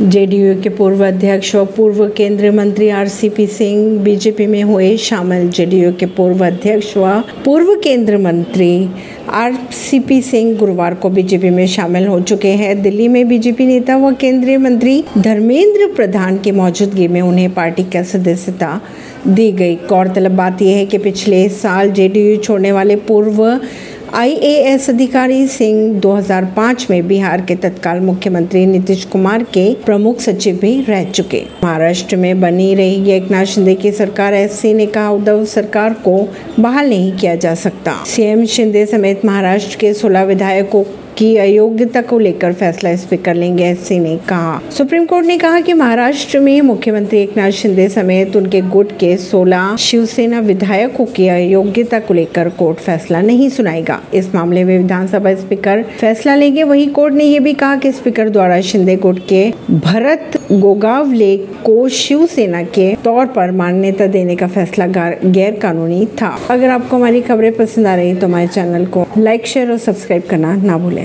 JDU के पूर्व अध्यक्ष और पूर्व केंद्रीय मंत्री आरसीपी सिंह बीजेपी में हुए शामिल। जेडीयू के पूर्व अध्यक्ष व पूर्व केंद्रीय मंत्री आरसीपी सिंह गुरुवार को बीजेपी में शामिल हो चुके हैं। दिल्ली में बीजेपी नेता व केंद्रीय मंत्री धर्मेंद्र प्रधान की मौजूदगी में उन्हें पार्टी का सदस्यता दी गई। गौरतलब बात यह है कि पिछले साल जेडीयू छोड़ने वाले पूर्व आईएएस अधिकारी सिंह 2005 में बिहार के तत्काल मुख्यमंत्री नीतीश कुमार के प्रमुख सचिव भी रह चुके। महाराष्ट्र में बनी रही एक नाथ शिंदे की सरकार एससी ने कहा उद्धव सरकार को बहाल नहीं किया जा सकता। सीएम शिंदे समेत महाराष्ट्र के 16 विधायकों की अयोग्यता को लेकर फैसला स्पीकर लेंगे एससी ने कहा। सुप्रीम कोर्ट ने कहा कि महाराष्ट्र में मुख्यमंत्री एकनाथ शिंदे समेत उनके गुट के 16 शिवसेना विधायकों की अयोग्यता को लेकर कोर्ट फैसला नहीं सुनाएगा। इस मामले में विधानसभा स्पीकर फैसला लेंगे। वही कोर्ट ने यह भी कहा कि स्पीकर द्वारा शिंदे गुट के भरत गोगावले को शिवसेना के तौर पर मान्यता देने का फैसला गैर कानूनी था। अगर आपको हमारी खबरें पसंद आ रही तो हमारे चैनल को लाइक, शेयर और सब्सक्राइब करना ना भूलें।